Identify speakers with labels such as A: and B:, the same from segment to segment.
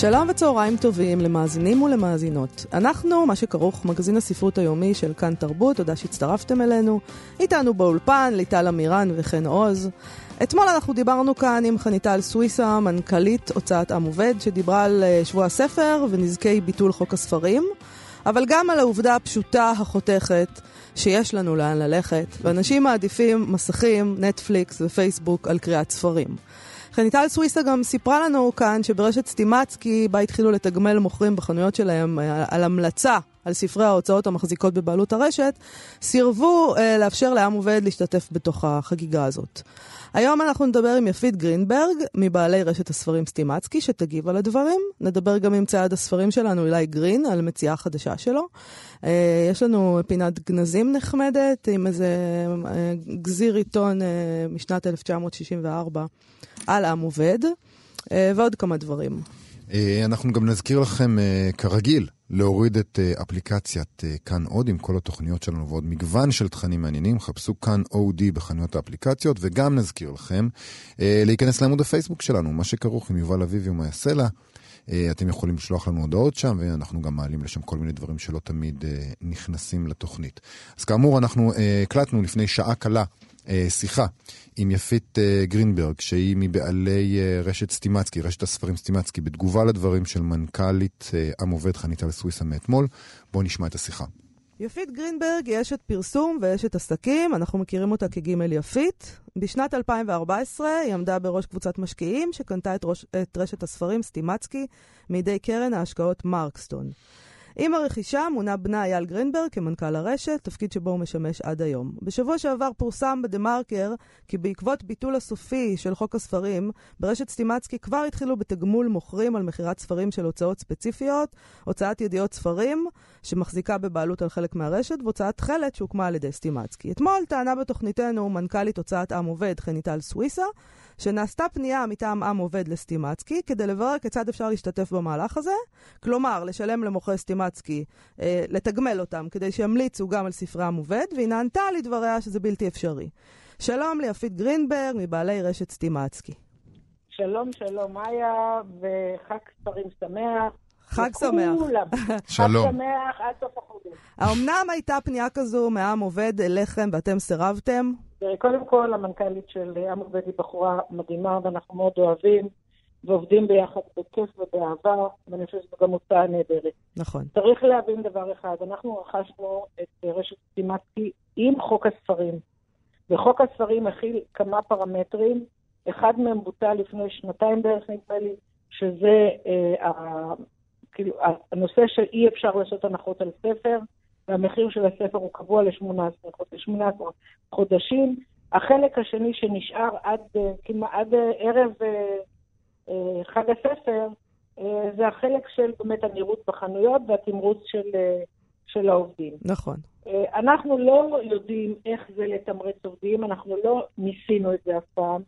A: שלום וצהריים טובים למאזינים ולמאזינות. אנחנו, מה שכרוך, מגזין הספרות היומי של כאן תרבות, תודה שהצטרפתם אלינו. איתנו באולפן, ליטל אמירן וחן עוז. אתמול אנחנו דיברנו כאן עם חניטל סוויסה, מנכ"לית הוצאת עם עובד, שדיברה על אה, שבוע הספר ונזקי ביטול חוק הספרים, אבל גם על העובדה הפשוטה, החותכת, שיש לנו לאן ללכת, ואנשים מעדיפים מסכים, נטפליקס ופייסבוק על קריאת ספרים. חניטל סוויסה גם סיפרה לנו כאן שברשת סטימצקי, בה התחילו לתגמל מוכרים בחנויות שלהם אה, על המלצה על ספרי ההוצאות המחזיקות בבעלות הרשת, סירבו אה, לאפשר לעם עובד להשתתף בתוך החגיגה הזאת. היום אנחנו נדבר עם יפית גרינברג, מבעלי רשת הספרים סטימצקי, שתגיב על הדברים. נדבר גם עם צעד הספרים שלנו, אילי גרין, על מציאה חדשה שלו. אה, יש לנו פינת גנזים נחמדת, עם איזה אה, גזיר עיתון אה, משנת 1964 על עם עובד, אה, ועוד כמה דברים.
B: אה, אנחנו גם נזכיר לכם, אה, כרגיל, להוריד את אפליקציית כאן עוד עם כל התוכניות שלנו ועוד מגוון של תכנים מעניינים. חפשו כאן אודי בחנויות האפליקציות, וגם נזכיר לכם להיכנס לעמוד הפייסבוק שלנו, מה שכרוך עם יובל אביבי יעשה לה. אתם יכולים לשלוח לנו הודעות שם, ואנחנו גם מעלים לשם כל מיני דברים שלא תמיד נכנסים לתוכנית. אז כאמור, אנחנו הקלטנו לפני שעה קלה שיחה עם יפית uh, גרינברג, שהיא מבעלי uh, רשת סטימצקי, רשת הספרים סטימצקי, בתגובה לדברים של מנכ"לית עם עובד חניתה לסוויסה מאתמול. בואו נשמע את השיחה.
A: יפית גרינברג היא אשת פרסום ואשת עסקים, אנחנו מכירים אותה כגימל יפית. בשנת 2014 היא עמדה בראש קבוצת משקיעים שקנתה את, ראש, את רשת הספרים סטימצקי מידי קרן ההשקעות מרקסטון. עם הרכישה מונה בנה אייל גרינברג כמנכ"ל הרשת, תפקיד שבו הוא משמש עד היום. בשבוע שעבר פורסם בדה מרקר כי בעקבות ביטול הסופי של חוק הספרים, ברשת סטימצקי כבר התחילו בתגמול מוכרים על מכירת ספרים של הוצאות ספציפיות, הוצאת ידיעות ספרים, שמחזיקה בבעלות על חלק מהרשת, והוצאת חלט שהוקמה על ידי סטימצקי. אתמול טענה בתוכניתנו מנכ"לית הוצאת עם עובד, חניטל סוויסה, שנעשתה פנייה מטעם עם עובד לסטימצקי כדי לברר כיצד אפשר להשתתף במהלך הזה, כלומר, לשלם למוכרי סטימצקי, אה, לתגמל אותם כדי שימליצו גם על ספרי עם עובד, והיא נענתה לדבריה שזה בלתי אפשרי. שלום ליפית גרינברג, מבעלי רשת סטימצקי.
C: שלום, שלום, מאיה, וחג ספרים שמח.
A: חג שמח.
B: שלום.
C: חג שמח עד סוף החודש.
A: האמנם הייתה פנייה כזו מעם עובד אליכם ואתם סירבתם?
C: קודם כל, המנכ"לית של עם עובד היא בחורה מדהימה ואנחנו מאוד אוהבים ועובדים ביחד בכיף ובאהבה, ואני חושבת שזו גם הוצאה נהדרת.
A: נכון.
C: צריך להבין דבר אחד, אנחנו רכשנו את רשת סטימצקי עם חוק הספרים. וחוק הספרים מכיל כמה פרמטרים, אחד מהם בוטל לפני שנתיים בערך נדמה לי, שזה אה, כאילו, הנושא של אי אפשר לעשות הנחות על ספר, והמחיר של הספר הוא קבוע ל-18 חודשים. החלק השני שנשאר עד, כמעט עד ערב אה, חג הספר, אה, זה החלק של באמת הנראות בחנויות והתמרוץ של, אה, של העובדים.
A: נכון.
C: אנחנו לא יודעים איך זה לתמרץ עובדים, אנחנו לא ניסינו את זה אף פעם,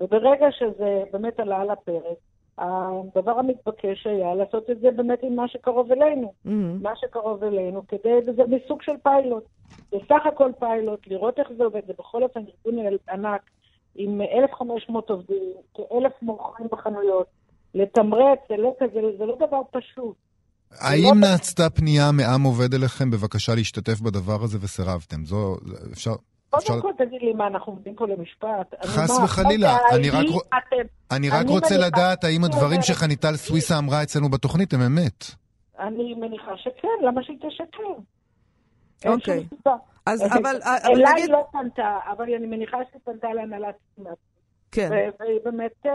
C: וברגע שזה באמת עלה על הפרק, הדבר המתבקש היה לעשות את זה באמת עם מה שקרוב אלינו. Mm-hmm. מה שקרוב אלינו, כדי, זה מסוג של פיילוט. בסך הכל פיילוט, לראות איך זה עובד, זה בכל אופן ארגון ענק עם 1,500 עובדים, כאלף מוכרים בחנויות, לתמרץ, זה לא כזה, זה לא דבר פשוט.
B: האם נעשתה פנייה מעם עובד אליכם בבקשה להשתתף בדבר הזה וסירבתם? זו, אפשר...
C: קודם כל תגיד לי מה, אנחנו עומדים פה למשפט.
B: חס וחלילה, אני רק רוצה לדעת האם הדברים שחניטל סוויסה אמרה אצלנו בתוכנית הם אמת.
C: אני מניחה שכן, למה שהיא תשקר?
A: אוקיי. אז אבל...
C: אליי לא פנתה, אבל אני מניחה שהיא פנתה להנהלת סטימת.
A: כן.
C: והיא באמת, אה,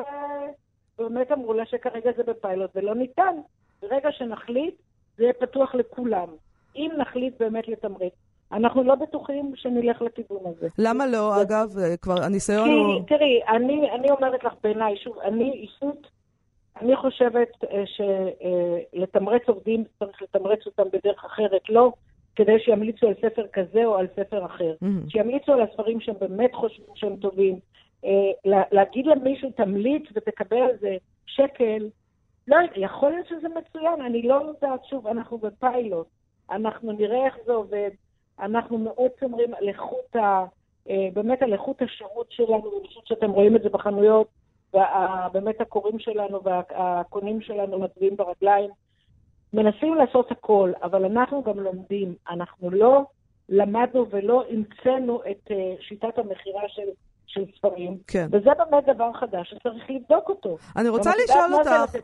C: באמת אמרו לה שכרגע זה בפיילוט ולא ניתן. ברגע שנחליט, זה יהיה פתוח לכולם. אם נחליט באמת לתמרץ. אנחנו לא בטוחים שנלך לכיוון הזה.
A: למה לא? אגב, כבר הניסיון
C: כי,
A: הוא...
C: תראי, אני, אני אומרת לך בעיניי, שוב, אני אישית, אני חושבת אה, שלתמרץ עובדים צריך לתמרץ אותם בדרך אחרת, לא כדי שימליצו על ספר כזה או על ספר אחר. Mm-hmm. שימליצו על הספרים שהם באמת חושבים שהם טובים. אה, להגיד למישהו, תמליץ ותקבל על זה שקל, לא, יכול להיות שזה מצוין, אני לא יודעת, שוב, אנחנו בפיילוט, אנחנו נראה איך זה עובד, אנחנו מאוד שומרים על איכות ה... אה, באמת על איכות השירות שלנו, ואני חושבת שאתם רואים את זה בחנויות, ובאמת הקוראים שלנו והקונים שלנו מצביעים ברגליים. מנסים לעשות הכל, אבל אנחנו גם לומדים. אנחנו לא למדנו ולא המצאנו את אה, שיטת המכירה של, של ספרים. כן. וזה באמת דבר חדש שצריך לבדוק אותו.
A: אני רוצה לשאול אותך...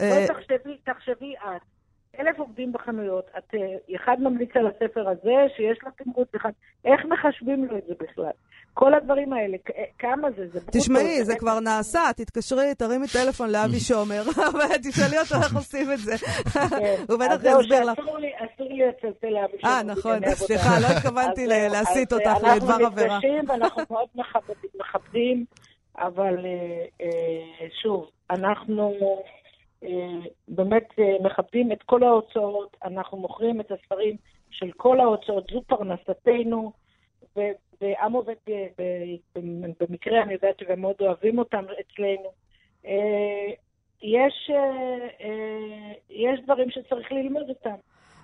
C: בואי תחשבי, תחשבי את. אלף עובדים בחנויות, את אה, אחד ממליץ על הספר הזה, שיש לו תמרוץ אחד, איך מחשבים לו את זה בכלל? כל הדברים האלה, אה, כמה זה? זה
A: תשמעי, זה כבר נעשה, תתקשרי, תרימי טלפון לאבי שומר, ותשאלי אותו איך עושים את זה. כן. הוא בטח יסביר לך.
C: אסור לי לצלצל לאבי שומר.
A: אה, נכון, סליחה, לא התכוונתי להסיט אותך לדבר עבירה.
C: אנחנו נפגשים ואנחנו מאוד מכבדים, אבל אה, שוב, אנחנו... באמת מכבדים את כל ההוצאות, אנחנו מוכרים את הספרים של כל ההוצאות, זו פרנסתנו, ועם עובד במקרה, אני יודעת שגם מאוד אוהבים אותם אצלנו. אה, יש, אה, אה, יש דברים שצריך ללמוד אותם.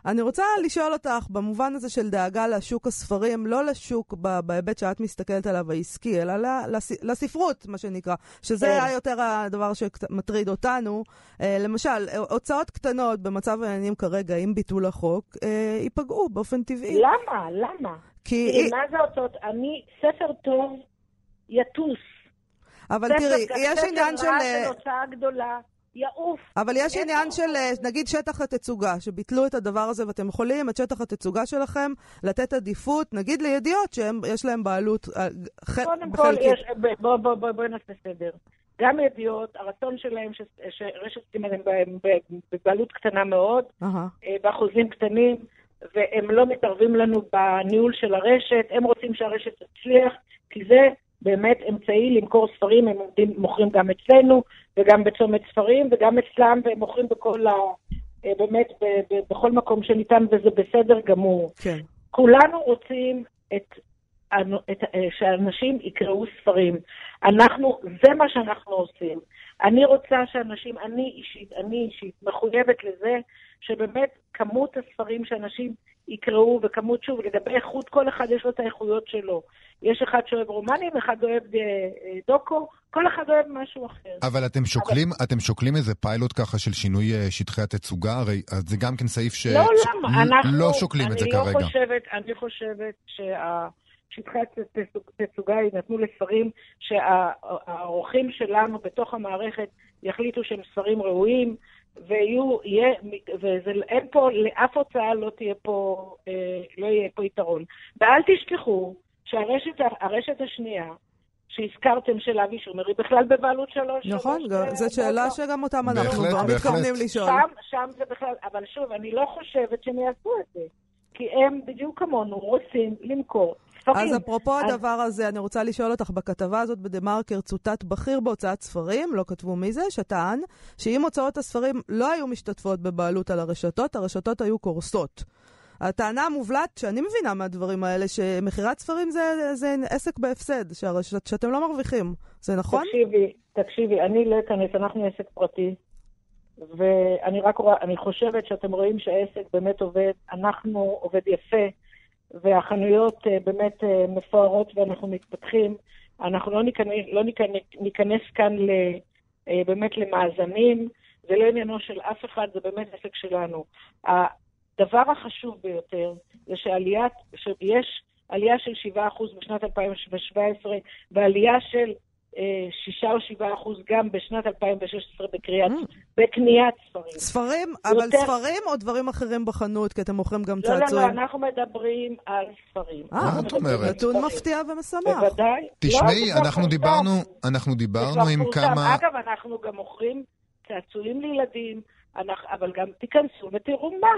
A: אני רוצה לשאול אותך, במובן הזה של דאגה לשוק הספרים, לא לשוק בהיבט שאת מסתכלת עליו העסקי, אלא לספרות, מה שנקרא, שזה כן. היה יותר הדבר שמטריד אותנו. אה, למשל, הוצאות קטנות במצב העניינים כרגע, עם ביטול החוק, אה, ייפגעו באופן טבעי.
C: למה? למה? כי... מה זה הוצאות? אני, ספר טוב יטוס.
A: אבל תראי, יש עניין של... ספר
C: רע זה הוצאה גדולה. יעוף.
A: אבל יש עניין של, אה, נגיד, שטח התצוגה, שביטלו את הדבר הזה, ואתם יכולים את שטח התצוגה שלכם לתת עדיפות, נגיד לידיעות שיש להם בעלות
C: אה, חלקית. קודם כל, יש, בואו בוא, בוא, בוא נעשה סדר. גם ידיעות, הרצון שלהם ש, שרשת סימן הם בבעלות קטנה מאוד, uh-huh. באחוזים קטנים, והם לא מתערבים לנו בניהול של הרשת, הם רוצים שהרשת תצליח, כי זה באמת אמצעי למכור ספרים, הם עומדים, מוכרים גם אצלנו וגם בצומת ספרים וגם אצלם, והם מוכרים בכל ה... אה, באמת ב, ב, בכל מקום שניתן, וזה בסדר גמור. כן. כולנו רוצים את, את, אה, שאנשים יקראו ספרים. אנחנו, זה מה שאנחנו עושים. אני רוצה שאנשים, אני אישית, אני אישית, מחויבת לזה שבאמת כמות הספרים שאנשים יקראו, וכמות, שוב, לגבי איכות, כל אחד יש לו את האיכויות שלו. יש אחד שאוהב רומנים, אחד אוהב אה, אה, דוקו, כל אחד אוהב משהו אחר.
B: אבל אתם שוקלים, אבל... אתם שוקלים איזה פיילוט ככה של שינוי אה, שטחי התצוגה? הרי זה גם כן סעיף ש...
C: לא. למה? אנחנו...
B: לא שוקלים את זה
C: לא
B: כרגע.
C: חושבת, אני חושבת שה... שטחי התצוגה יינתנו לספרים שהאורחים שלנו בתוך המערכת יחליטו שהם ספרים ראויים, ויהיו, יהיה, ואין פה, לאף הוצאה לא תהיה פה, אה, לא יהיה פה יתרון. ואל תשכחו שהרשת השנייה, שהזכרתם של אבי שומר, היא בכלל בבעלות שלוש.
A: נכון, זו שאלה שגם אותם אנחנו כבר מתכוונים לשאול.
C: שם, שם זה בכלל, אבל שוב, אני לא חושבת שהם יעשו את זה. כי הם, בדיוק כמונו, רוצים למכור ספרים.
A: אז אפרופו אז... הדבר הזה, אני רוצה לשאול אותך, בכתבה הזאת בדה-מרקר צוטט בכיר בהוצאת ספרים, לא כתבו מי זה, שטען שאם הוצאות הספרים לא היו משתתפות בבעלות על הרשתות, הרשתות היו קורסות. הטענה המובלעת שאני מבינה מהדברים האלה, שמכירת ספרים זה, זה עסק בהפסד, שהרשת, שאתם לא מרוויחים. זה נכון?
C: תקשיבי, תקשיבי, אני לא אכנס, אנחנו עסק פרטי, ואני רק רואה, אני חושבת שאתם רואים שהעסק באמת עובד, אנחנו עובד יפה. והחנויות אה, באמת אה, מפוארות ואנחנו מתפתחים. אנחנו לא ניכנס, לא ניכנס, ניכנס כאן ל, אה, באמת למאזנים, זה לא עניינו של אף אחד, זה באמת עסק שלנו. הדבר החשוב ביותר זה שעליית, שיש עלייה של 7% בשנת 2017 ועלייה של שישה או שבעה אחוז גם בשנת 2016 בקריאת, mm. בקניית ספרים.
A: ספרים? אבל יותר... ספרים או דברים אחרים בחנות? כי אתם מוכרים גם צעצועים.
C: לא, לא, לא, אנחנו מדברים על ספרים.
B: אה, מה את אומרת?
A: נתון מפתיע ומשמח.
C: בוודאי.
B: תשמעי, לא, אנחנו דיברנו, אנחנו דיברנו עם כמה...
C: אגב, אנחנו גם מוכרים צעצועים לילדים, אבל גם תיכנסו ותראו מה.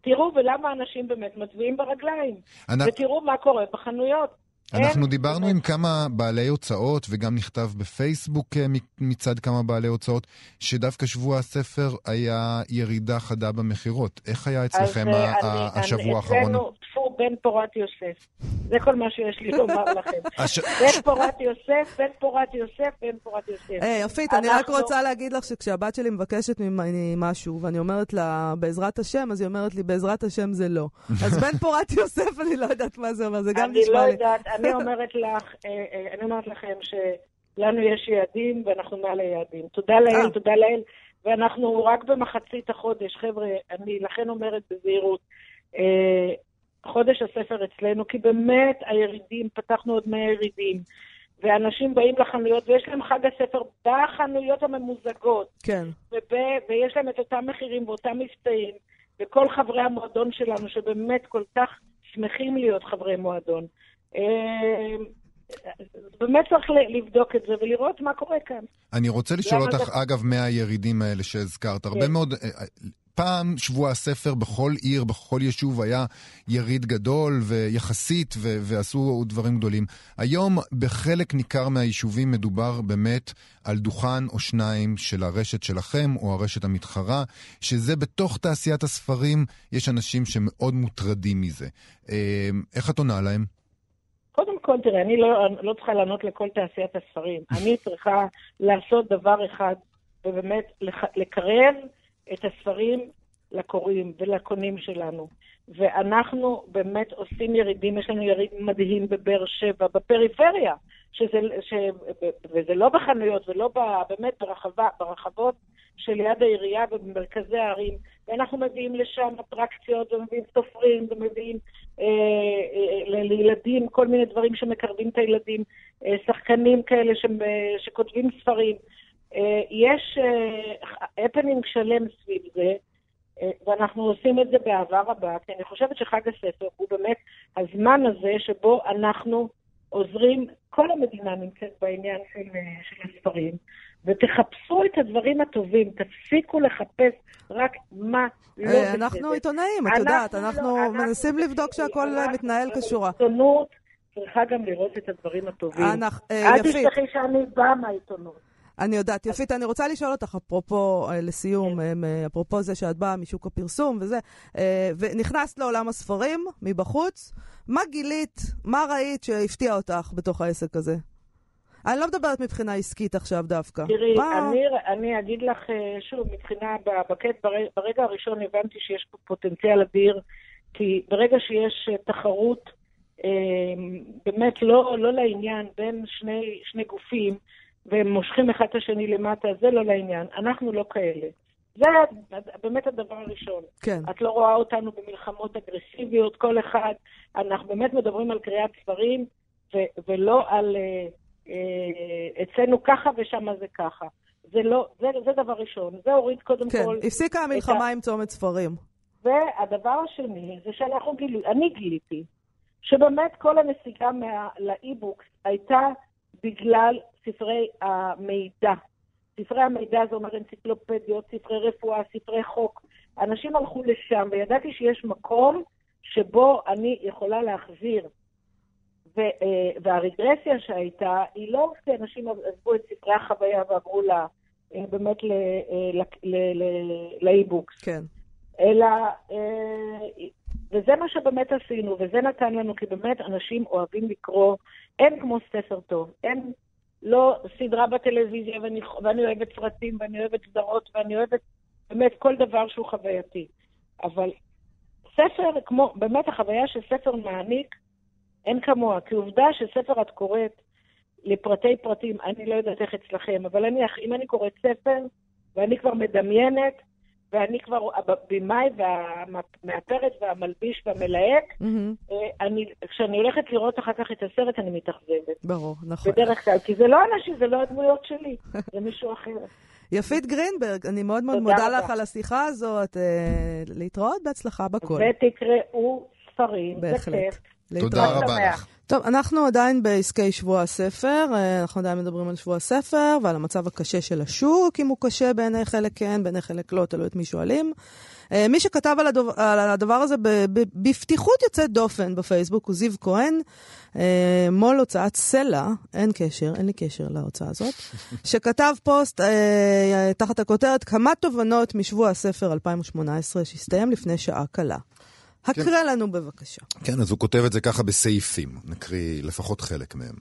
C: תראו ולמה אנשים באמת מצביעים ברגליים. ותראו מה קורה בחנויות.
B: אנחנו דיברנו עם כמה בעלי הוצאות, וגם נכתב בפייסבוק אה, מצד כמה בעלי הוצאות, שדווקא שבוע הספר היה ירידה חדה במכירות. איך היה אצלכם
C: אה, השבוע
B: האחרון?
C: בן פורת יוסף. זה כל מה שיש לי לומר לכם. בן פורת יוסף, בן פורת יוסף, בן פורת יוסף.
A: היי, יפית, אני רק רוצה להגיד לך שכשהבת שלי מבקשת ממני משהו, ואני אומרת לה, בעזרת השם, אז היא אומרת לי, בעזרת השם זה לא. אז בן פורת יוסף, אני לא יודעת מה זה אומר, זה גם נשמע
C: לי.
A: אני
C: לא יודעת, אני אומרת לך, אה, אה, אני אומרת לכם שלנו יש יעדים, ואנחנו מעל היעדים. תודה לאל, אה. תודה לאל. ואנחנו רק במחצית החודש, חבר'ה, אני לכן אומרת בזהירות, אה, חודש הספר אצלנו, כי באמת הירידים, פתחנו עוד 100 ירידים, ואנשים באים לחנויות, ויש להם חג הספר בחנויות הממוזגות.
A: כן.
C: וב, ויש להם את אותם מחירים ואותם מבצעים, וכל חברי המועדון שלנו, שבאמת כל כך שמחים להיות חברי מועדון. אה, באמת צריך לבדוק את זה ולראות מה קורה כאן.
B: אני רוצה לשאול אותך, זה... אגב, מהירידים האלה שהזכרת, הרבה כן. מאוד... פעם שבוע הספר בכל עיר, בכל יישוב היה יריד גדול ויחסית, ו- ועשו דברים גדולים. היום בחלק ניכר מהיישובים מדובר באמת על דוכן או שניים של הרשת שלכם או הרשת המתחרה, שזה בתוך תעשיית הספרים, יש אנשים שמאוד מוטרדים מזה. אה, איך את עונה להם?
C: קודם כל, תראה, אני לא, לא צריכה לענות לכל תעשיית הספרים. אני צריכה לעשות דבר אחד, ובאמת לקרב את הספרים לקוראים ולקונים שלנו. ואנחנו באמת עושים ירידים, יש לנו יריד מדהים בבאר שבע, בפריפריה, שזה, ש, וזה לא בחנויות ולא ב, באמת ברחבה, ברחבות שליד העירייה ובמרכזי הערים, ואנחנו מביאים לשם אטרקציות ומביאים סופרים ומביאים אה, אה, לילדים כל מיני דברים שמקרבים את הילדים, אה, שחקנים כאלה ש, אה, שכותבים ספרים. אה, יש הפנינג אה, שלם סביב זה, אה, ואנחנו עושים את זה באהבה רבה, כי אני חושבת שחג הספר הוא באמת הזמן הזה שבו אנחנו עוזרים, כל המדינה נמצאת בעניין של, של הספרים, ותחפשו את הדברים הטובים, תפסיקו לחפש רק מה לא בסדר.
A: אנחנו עיתונאים, את יודעת, אנחנו לא, מנסים לבדוק שהכל מתנהל כשורה.
C: עיתונות צריכה גם לראות את הדברים הטובים. אל תשכחי שאני באה מהעיתונות.
A: אני יודעת. יפית, אני רוצה לשאול אותך, אפרופו, אה, לסיום, כן. אה, אפרופו זה שאת באה משוק הפרסום וזה, אה, ונכנסת לעולם הספרים מבחוץ, מה גילית, מה ראית שהפתיע אותך בתוך העסק הזה? אני לא מדברת מבחינה עסקית עכשיו דווקא.
C: תראי, אני, אני אגיד לך שוב, מבחינה, בקט, ברגע הראשון הבנתי שיש פה פוטנציאל אדיר, כי ברגע שיש תחרות באמת לא, לא לעניין בין שני, שני גופים, והם מושכים אחד את השני למטה, זה לא לעניין. אנחנו לא כאלה. זה באמת הדבר הראשון.
A: כן.
C: את לא רואה אותנו במלחמות אגרסיביות, כל אחד. אנחנו באמת מדברים על קריאת ספרים, ו- ולא על אה, אה, אצלנו ככה ושם זה ככה. זה לא, זה, זה דבר ראשון. זה הוריד קודם
A: כן,
C: כל...
A: כן, הפסיקה המלחמה ה... עם צומת ספרים.
C: והדבר השני זה שאנחנו גילינו, אני גיליתי, שבאמת כל הנסיגה מה, לאי-בוקס הייתה בגלל ספרי המידע. ספרי המידע זה אומר אנציקלופדיות, ספרי רפואה, ספרי חוק. אנשים הלכו לשם, וידעתי שיש מקום שבו אני יכולה להחזיר. ו, אה, והרגרסיה שהייתה, היא לא כי אנשים עזבו את ספרי החוויה ועברו לה, אה, באמת לאי-בוקס.
A: כן.
C: אלא, אה, וזה מה שבאמת עשינו, וזה נתן לנו, כי באמת אנשים אוהבים לקרוא, אין כמו ספר טוב, אין לא סדרה בטלוויזיה, ואני, ואני אוהבת סרטים, ואני אוהבת סדרות, ואני אוהבת באמת כל דבר שהוא חווייתי. אבל ספר, כמו, באמת החוויה שספר מעניק, אין כמוה. כי עובדה שספר את קוראת לפרטי פרטים, אני לא יודעת איך אצלכם, אבל אני, אם אני קוראת ספר, ואני כבר מדמיינת ואני כבר, הבמאי והמאפרת והמלביש והמלהק, mm-hmm. אני, כשאני הולכת לראות אחר כך את הסרט, אני מתאכזבת.
A: ברור, נכון.
C: בדרך כלל, כי זה לא אנשים, זה לא הדמויות שלי, זה מישהו אחר.
A: יפית גרינברג, אני מאוד מאוד מודה רבה. לך על השיחה הזאת. אה, להתראות בהצלחה בכל.
C: ותקראו ספרים, בהחלט. זה כיף.
B: תודה רבה לך.
A: טוב, אנחנו עדיין בעסקי שבוע הספר, אה, אנחנו עדיין מדברים על שבוע הספר ועל המצב הקשה של השוק, אם הוא קשה בעיני חלק כן, בעיני חלק לא, תלוי את מי שואלים. אה, מי שכתב על הדבר, על הדבר הזה בפתיחות יוצאת דופן בפייסבוק הוא זיו כהן, אה, מו"ל הוצאת סלע, אין קשר, אין לי קשר להוצאה הזאת, שכתב פוסט תחת הכותרת כמה תובנות משבוע הספר 2018 שהסתיים לפני שעה קלה. הקרא כן. לנו בבקשה.
B: כן, אז הוא כותב את זה ככה בסעיפים, נקריא לפחות חלק מהם.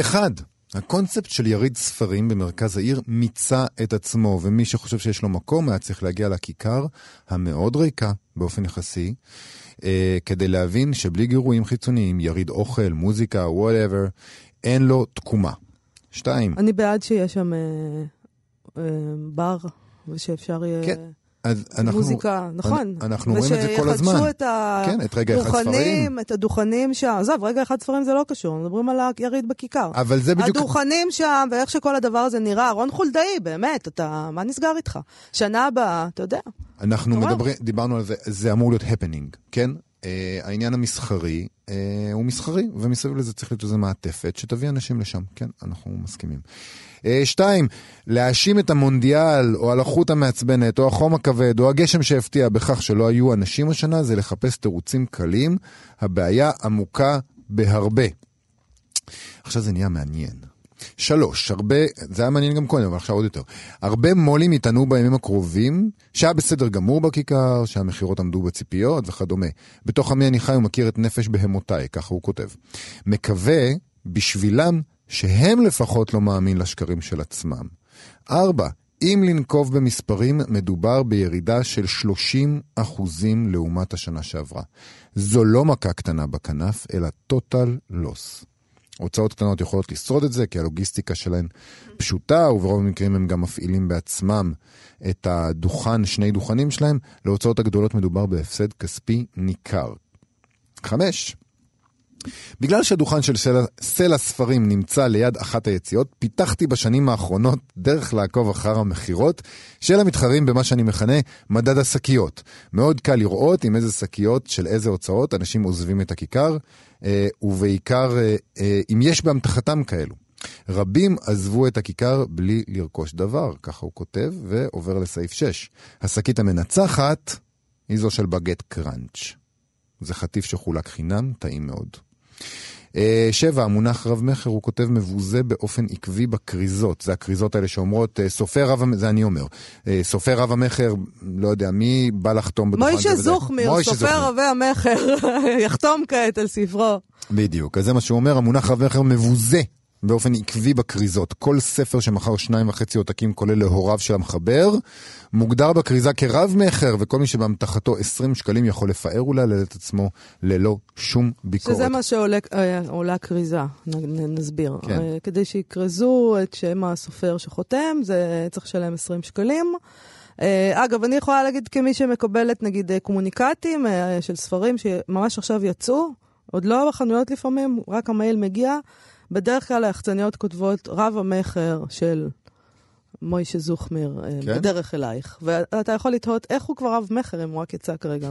B: אחד, הקונספט של יריד ספרים במרכז העיר מיצה את עצמו, ומי שחושב שיש לו מקום היה צריך להגיע לכיכר המאוד ריקה באופן יחסי, אה, כדי להבין שבלי גירויים חיצוניים, יריד אוכל, מוזיקה, וואטאבר, אין לו תקומה. שתיים.
A: אני בעד שיש שם אה, אה, בר, ושאפשר יהיה...
B: כן. אז אנחנו...
A: מוזיקה, נכון.
B: אנחנו רואים את זה כל הזמן. ושיחדשו
A: את הדוכנים, כן, את. את הדוכנים שם. עזוב, רגע אחד ספרים זה לא קשור, מדברים על היריד בכיכר.
B: אבל זה בדיוק...
A: הדוכנים שם, ואיך שכל הדבר הזה נראה. רון חולדאי, באמת, אתה... מה נסגר איתך? שנה הבאה, אתה יודע.
B: אנחנו מדברים, דיברנו על זה, זה אמור להיות הפנינג, כן? Uh, העניין המסחרי uh, הוא מסחרי, ומסביב לזה צריך להיות איזו מעטפת שתביא אנשים לשם. כן, אנחנו מסכימים. Uh, שתיים, להאשים את המונדיאל, או הלחות המעצבנת, או החום הכבד, או הגשם שהפתיע בכך שלא היו אנשים השנה, זה לחפש תירוצים קלים. הבעיה עמוקה בהרבה. עכשיו זה נהיה מעניין. שלוש, הרבה, זה היה מעניין גם קודם, אבל עכשיו עוד יותר. הרבה מו"לים יטענו בימים הקרובים שהיה בסדר גמור בכיכר, שהמכירות עמדו בציפיות וכדומה. בתוך עמי אני חי ומכיר את נפש בהמותיי, ככה הוא כותב. מקווה, בשבילם, שהם לפחות לא מאמין לשקרים של עצמם. ארבע, אם לנקוב במספרים, מדובר בירידה של 30 אחוזים לעומת השנה שעברה. זו לא מכה קטנה בכנף, אלא total loss. הוצאות קטנות יכולות לשרוד את זה, כי הלוגיסטיקה שלהן פשוטה, וברוב המקרים הם גם מפעילים בעצמם את הדוכן, שני דוכנים שלהם. להוצאות הגדולות מדובר בהפסד כספי ניכר. חמש, בגלל שהדוכן של סלע, סלע ספרים נמצא ליד אחת היציאות, פיתחתי בשנים האחרונות דרך לעקוב אחר המכירות של המתחרים במה שאני מכנה מדד השקיות. מאוד קל לראות עם איזה שקיות של איזה הוצאות אנשים עוזבים את הכיכר, אה, ובעיקר אה, אה, אם יש באמתחתם כאלו. רבים עזבו את הכיכר בלי לרכוש דבר, ככה הוא כותב, ועובר לסעיף 6. השקית המנצחת היא זו של בגט קראנץ'. זה חטיף שחולק חינם, טעים מאוד. אה, שבע, המונח רב-מכר, הוא כותב מבוזה באופן עקבי בכריזות. זה הכריזות האלה שאומרות, אה, סופר רב, המכר, זה אני אומר, אה, סופר רב המכר, לא יודע, מי בא לחתום
A: בדוכן מוישה זוכמיר, סופר רבי המכר, יחתום כעת על ספרו.
B: בדיוק, אז זה מה שהוא אומר, המונח רב-מכר מבוזה באופן עקבי בכריזות. כל ספר שמכר שניים וחצי עותקים כולל להוריו של המחבר, מוגדר בכריזה כרב-מכר, וכל מי שבאמתחתו 20 שקלים יכול לפאר ולהלל את עצמו ללא שום ביקורת.
A: שזה מה שעולה כריזה, נסביר. כן. אה, כדי שיקרזו את שם הסופר שחותם, זה צריך לשלם 20 שקלים. אה, אגב, אני יכולה להגיד כמי שמקבלת נגיד קומוניקטים אה, של ספרים שממש עכשיו יצאו, עוד לא בחנויות לפעמים, רק המייל מגיע. בדרך כלל היחצניות כותבות רב המכר של מוישה זוכמיר אה, כן? בדרך אלייך. ואתה יכול לתהות איך הוא כבר רב מכר אם הוא רק יצא כרגע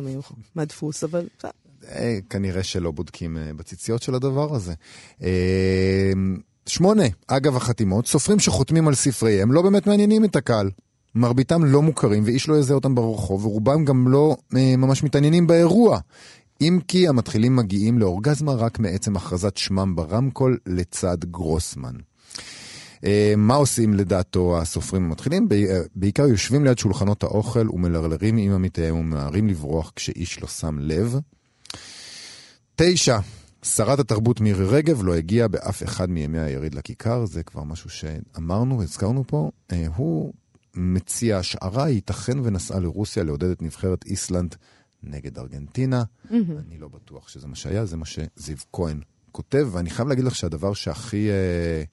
A: מהדפוס, אבל בסדר.
B: אה, כנראה שלא בודקים אה, בציציות של הדבר הזה. שמונה, אגב החתימות, סופרים שחותמים על ספריהם לא באמת מעניינים את הקהל. מרביתם לא מוכרים ואיש לא יזהה אותם ברחוב, ורובם גם לא אה, ממש מתעניינים באירוע. אם כי המתחילים מגיעים לאורגזמה רק מעצם הכרזת שמם ברמקול לצד גרוסמן. אה, מה עושים לדעתו הסופרים המתחילים? אה, בעיקר יושבים ליד שולחנות האוכל ומלרלרים עם עמיתיהם וממהרים לברוח כשאיש לא שם לב. תשע, שרת התרבות מירי רגב לא הגיעה באף אחד מימי היריד לכיכר, זה כבר משהו שאמרנו והזכרנו פה. אה, הוא מציע השערה, ייתכן ונסעה לרוסיה לעודד את נבחרת איסלנד נגד ארגנטינה. Mm-hmm. אני לא בטוח שזה מה שהיה, זה מה שזיו כהן כותב, ואני חייב להגיד לך שהדבר שהכי אה,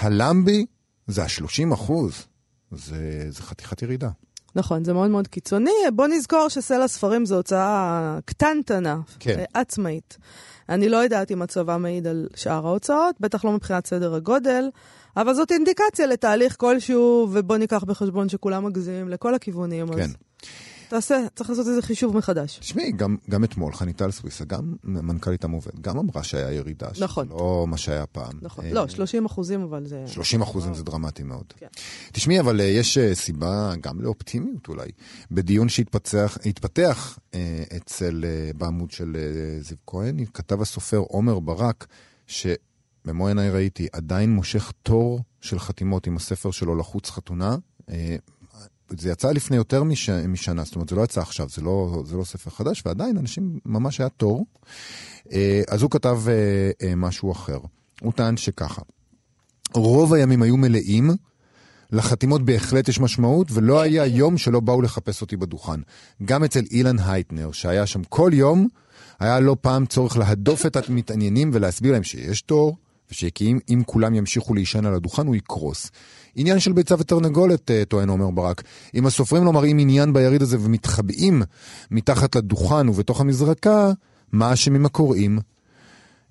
B: הלם בי זה ה-30 אחוז. זה, זה חתיכת ירידה.
A: נכון, זה מאוד מאוד קיצוני. בוא נזכור שסלע ספרים זו הוצאה קטנטנה, כן. עצמאית. אני לא יודעת אם הצבא מעיד על שאר ההוצאות, בטח לא מבחינת סדר הגודל, אבל זאת אינדיקציה לתהליך כלשהו, ובוא ניקח בחשבון שכולם מגזימים לכל הכיוונים. כן. אז... תעשה, צריך לעשות איזה חישוב מחדש.
B: תשמעי, גם, גם אתמול חניטל סוויסה, גם מנכ"לית המובד, גם אמרה שהיה ירידה. נכון. לא מה שהיה פעם.
A: נכון. אה, לא, 30 אחוזים אבל זה...
B: 30 אחוזים זה דרמטי מאוד. כן. תשמעי, אבל אה, יש אה, סיבה גם לאופטימיות אולי. בדיון שהתפתח אה, אצל, אה, בעמוד של אה, זיו כהן, כתב הסופר עומר ברק, שבמו עיניי ראיתי, עדיין מושך תור של חתימות עם הספר שלו לחוץ חתונה. זה יצא לפני יותר מש, משנה, זאת אומרת, זה לא יצא עכשיו, זה לא, זה לא ספר חדש, ועדיין אנשים, ממש היה תור. אה, אז הוא כתב אה, אה, משהו אחר. הוא טען שככה, רוב הימים היו מלאים, לחתימות בהחלט יש משמעות, ולא היה יום שלא באו לחפש אותי בדוכן. גם אצל אילן הייטנר, שהיה שם כל יום, היה לא פעם צורך להדוף את המתעניינים ולהסביר להם שיש תור, ושאם כולם ימשיכו להישן על הדוכן הוא יקרוס. עניין של ביצה ותרנגולת, אה, טוען עומר ברק. אם הסופרים לא מראים עניין ביריד הזה ומתחבאים מתחת לדוכן ובתוך המזרקה, מה אשמים הקוראים?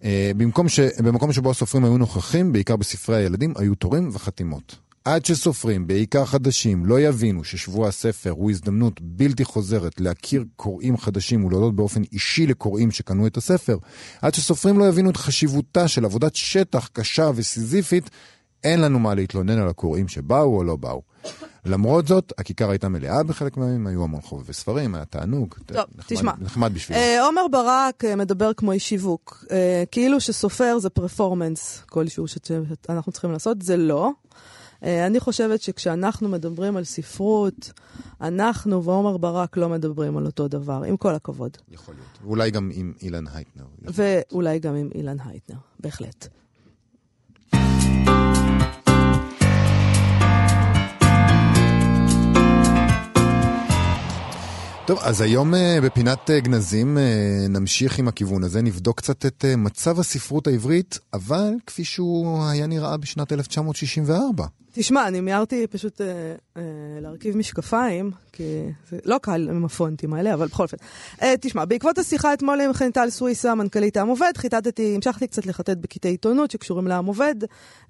B: אה, במקום ש... במקום שבו הסופרים היו נוכחים, בעיקר בספרי הילדים, היו תורים וחתימות. עד שסופרים, בעיקר חדשים, לא יבינו ששבוע הספר הוא הזדמנות בלתי חוזרת להכיר קוראים חדשים ולהודות באופן אישי לקוראים שקנו את הספר, עד שסופרים לא יבינו את חשיבותה של עבודת שטח קשה וסיזיפית, אין לנו מה להתלונן על הקוראים שבאו או לא באו. למרות זאת, הכיכר הייתה מלאה בחלק מהימים, היו המון חובבי ספרים, היה תענוג.
A: טוב, נחמד, תשמע.
B: נחמד בשבילו.
A: אה, עומר ברק אה, מדבר כמו איש שיווק. אה, כאילו שסופר זה פרפורמנס כלשהו שאנחנו צריכים לעשות, זה לא. אה, אני חושבת שכשאנחנו מדברים על ספרות, אנחנו ועומר ברק לא מדברים על אותו דבר, עם כל הכבוד.
B: יכול להיות. ואולי גם עם אילן הייטנר.
A: ואולי גם עם אילן הייטנר, בהחלט.
B: טוב, אז היום uh, בפינת uh, גנזים uh, נמשיך עם הכיוון הזה, נבדוק קצת את מצב הספרות העברית, אבל כפי שהוא היה נראה בשנת 1964.
A: תשמע, אני מיהרתי פשוט אה, אה, להרכיב משקפיים, כי זה לא קל עם הפונטים האלה, אבל בכל אופן. אה, תשמע, בעקבות השיחה אתמול עם חניטל סוויסה, מנכ"לית העם עובד, חיטטתי, המשכתי קצת לחטט בקטעי עיתונות שקשורים לעם עובד,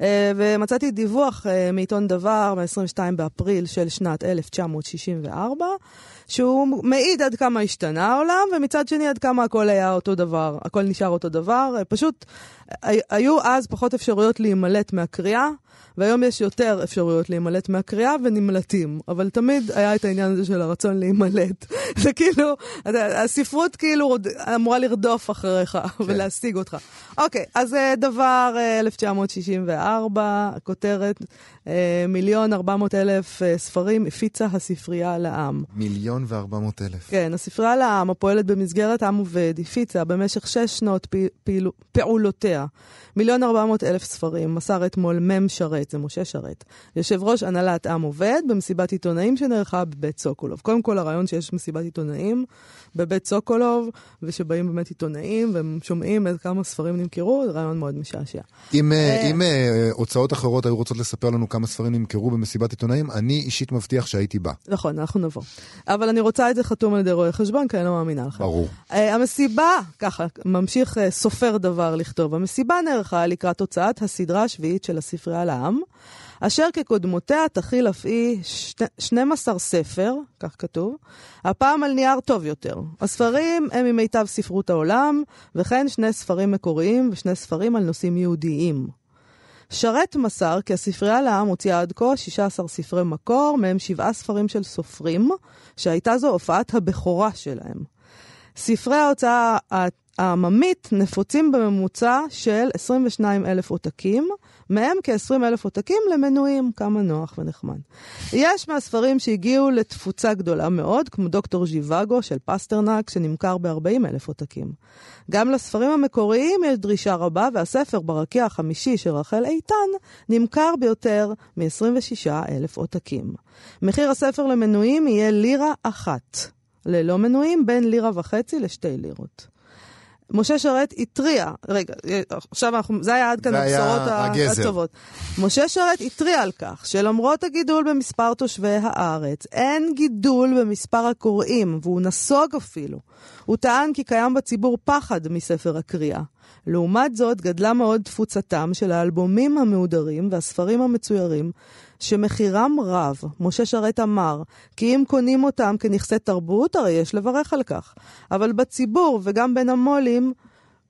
A: אה, ומצאתי דיווח אה, מעיתון דבר מ-22 באפריל של שנת 1964, שהוא מעיד עד כמה השתנה העולם, ומצד שני עד כמה הכל היה אותו דבר, הכל נשאר אותו דבר. אה, פשוט היו אז פחות אפשרויות להימלט מהקריאה. והיום יש יותר אפשרויות להימלט מהקריאה ונמלטים, אבל תמיד היה את העניין הזה של הרצון להימלט. זה כאילו, הספרות כאילו אמורה לרדוף אחריך כן. ולהשיג אותך. אוקיי, אז אה, דבר 1964, אה, כותרת, אה, מיליון ארבע מאות אלף ספרים הפיצה הספרייה לעם.
B: מיליון וארבע מאות אלף.
A: כן, הספרייה לעם, הפועלת במסגרת עם עובד, הפיצה במשך שש שנות פעולותיה. מיליון ארבע מאות אלף ספרים, מסר אתמול מ' שרת, זה משה שרת, יושב ראש הנהלת עם עובד במסיבת עיתונאים שנערכה בבית סוקולוב. קודם כל הרעיון שיש מסיבת עיתונאים בבית סוקולוב, ושבאים באמת עיתונאים והם שומעים עד כמה ספרים נמכרו, זה רעיון מאוד משעשע.
B: אם, אה, אה, אם אה, הוצאות אחרות היו רוצות לספר לנו כמה ספרים נמכרו במסיבת עיתונאים, אני אישית מבטיח שהייתי בא.
A: נכון, אנחנו נבוא. אבל אני רוצה את זה חתום על ידי רואה חשבון, כי אני לא מאמינה לך.
B: ברור.
A: המסיבה, ככה, ממשיך סופר דבר לכתוב. המסיבה נערכה לקראת הוצאת הסדרה השביעית של הספרייה לעם. אשר כקודמותיה תכיל אף היא 12 ספר, כך כתוב, הפעם על נייר טוב יותר. הספרים הם ממיטב ספרות העולם, וכן שני ספרים מקוריים ושני ספרים על נושאים יהודיים. שרת מסר כי הספרייה לעם הוציאה עד כה 16 ספרי מקור, מהם שבעה ספרים של סופרים, שהייתה זו הופעת הבכורה שלהם. ספרי ההוצאה העממית נפוצים בממוצע של 22 אלף עותקים, מהם כ-20 אלף עותקים למנויים, כמה נוח ונחמד. יש מהספרים שהגיעו לתפוצה גדולה מאוד, כמו דוקטור ז'יוואגו של פסטרנק, שנמכר ב-40 אלף עותקים. גם לספרים המקוריים יש דרישה רבה, והספר ברקיע החמישי של רחל איתן נמכר ביותר מ-26 אלף עותקים. מחיר הספר למנויים יהיה לירה אחת. ללא מנויים בין לירה וחצי לשתי לירות. משה שרת התריע, רגע, עכשיו אנחנו, זה היה עד כאן הבשורות הטובות. משה שרת התריע על כך שלמרות הגידול במספר תושבי הארץ, אין גידול במספר הקוראים, והוא נסוג אפילו. הוא טען כי קיים בציבור פחד מספר הקריאה. לעומת זאת, גדלה מאוד תפוצתם של האלבומים המהודרים והספרים המצוירים, שמחירם רב. משה שרת אמר, כי אם קונים אותם כנכסי תרבות, הרי יש לברך על כך. אבל בציבור וגם בין המו"לים,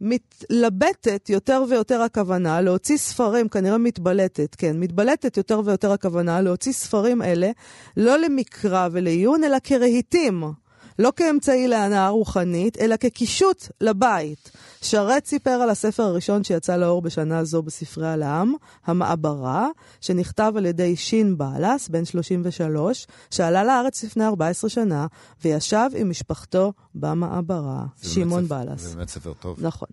A: מתלבטת יותר ויותר הכוונה להוציא ספרים, כנראה מתבלטת, כן, מתבלטת יותר ויותר הכוונה להוציא ספרים אלה לא למקרא ולעיון, אלא כרהיטים. לא כאמצעי להנאה רוחנית, אלא כקישוט לבית. שרת סיפר על הספר הראשון שיצא לאור בשנה זו בספרי הלעם, המעברה, שנכתב על ידי שין בעלס, בן 33, שעלה לארץ לפני 14 שנה, וישב עם משפחתו במעברה. שמעון בעלס.
B: זה באמת ספר טוב.
A: נכון.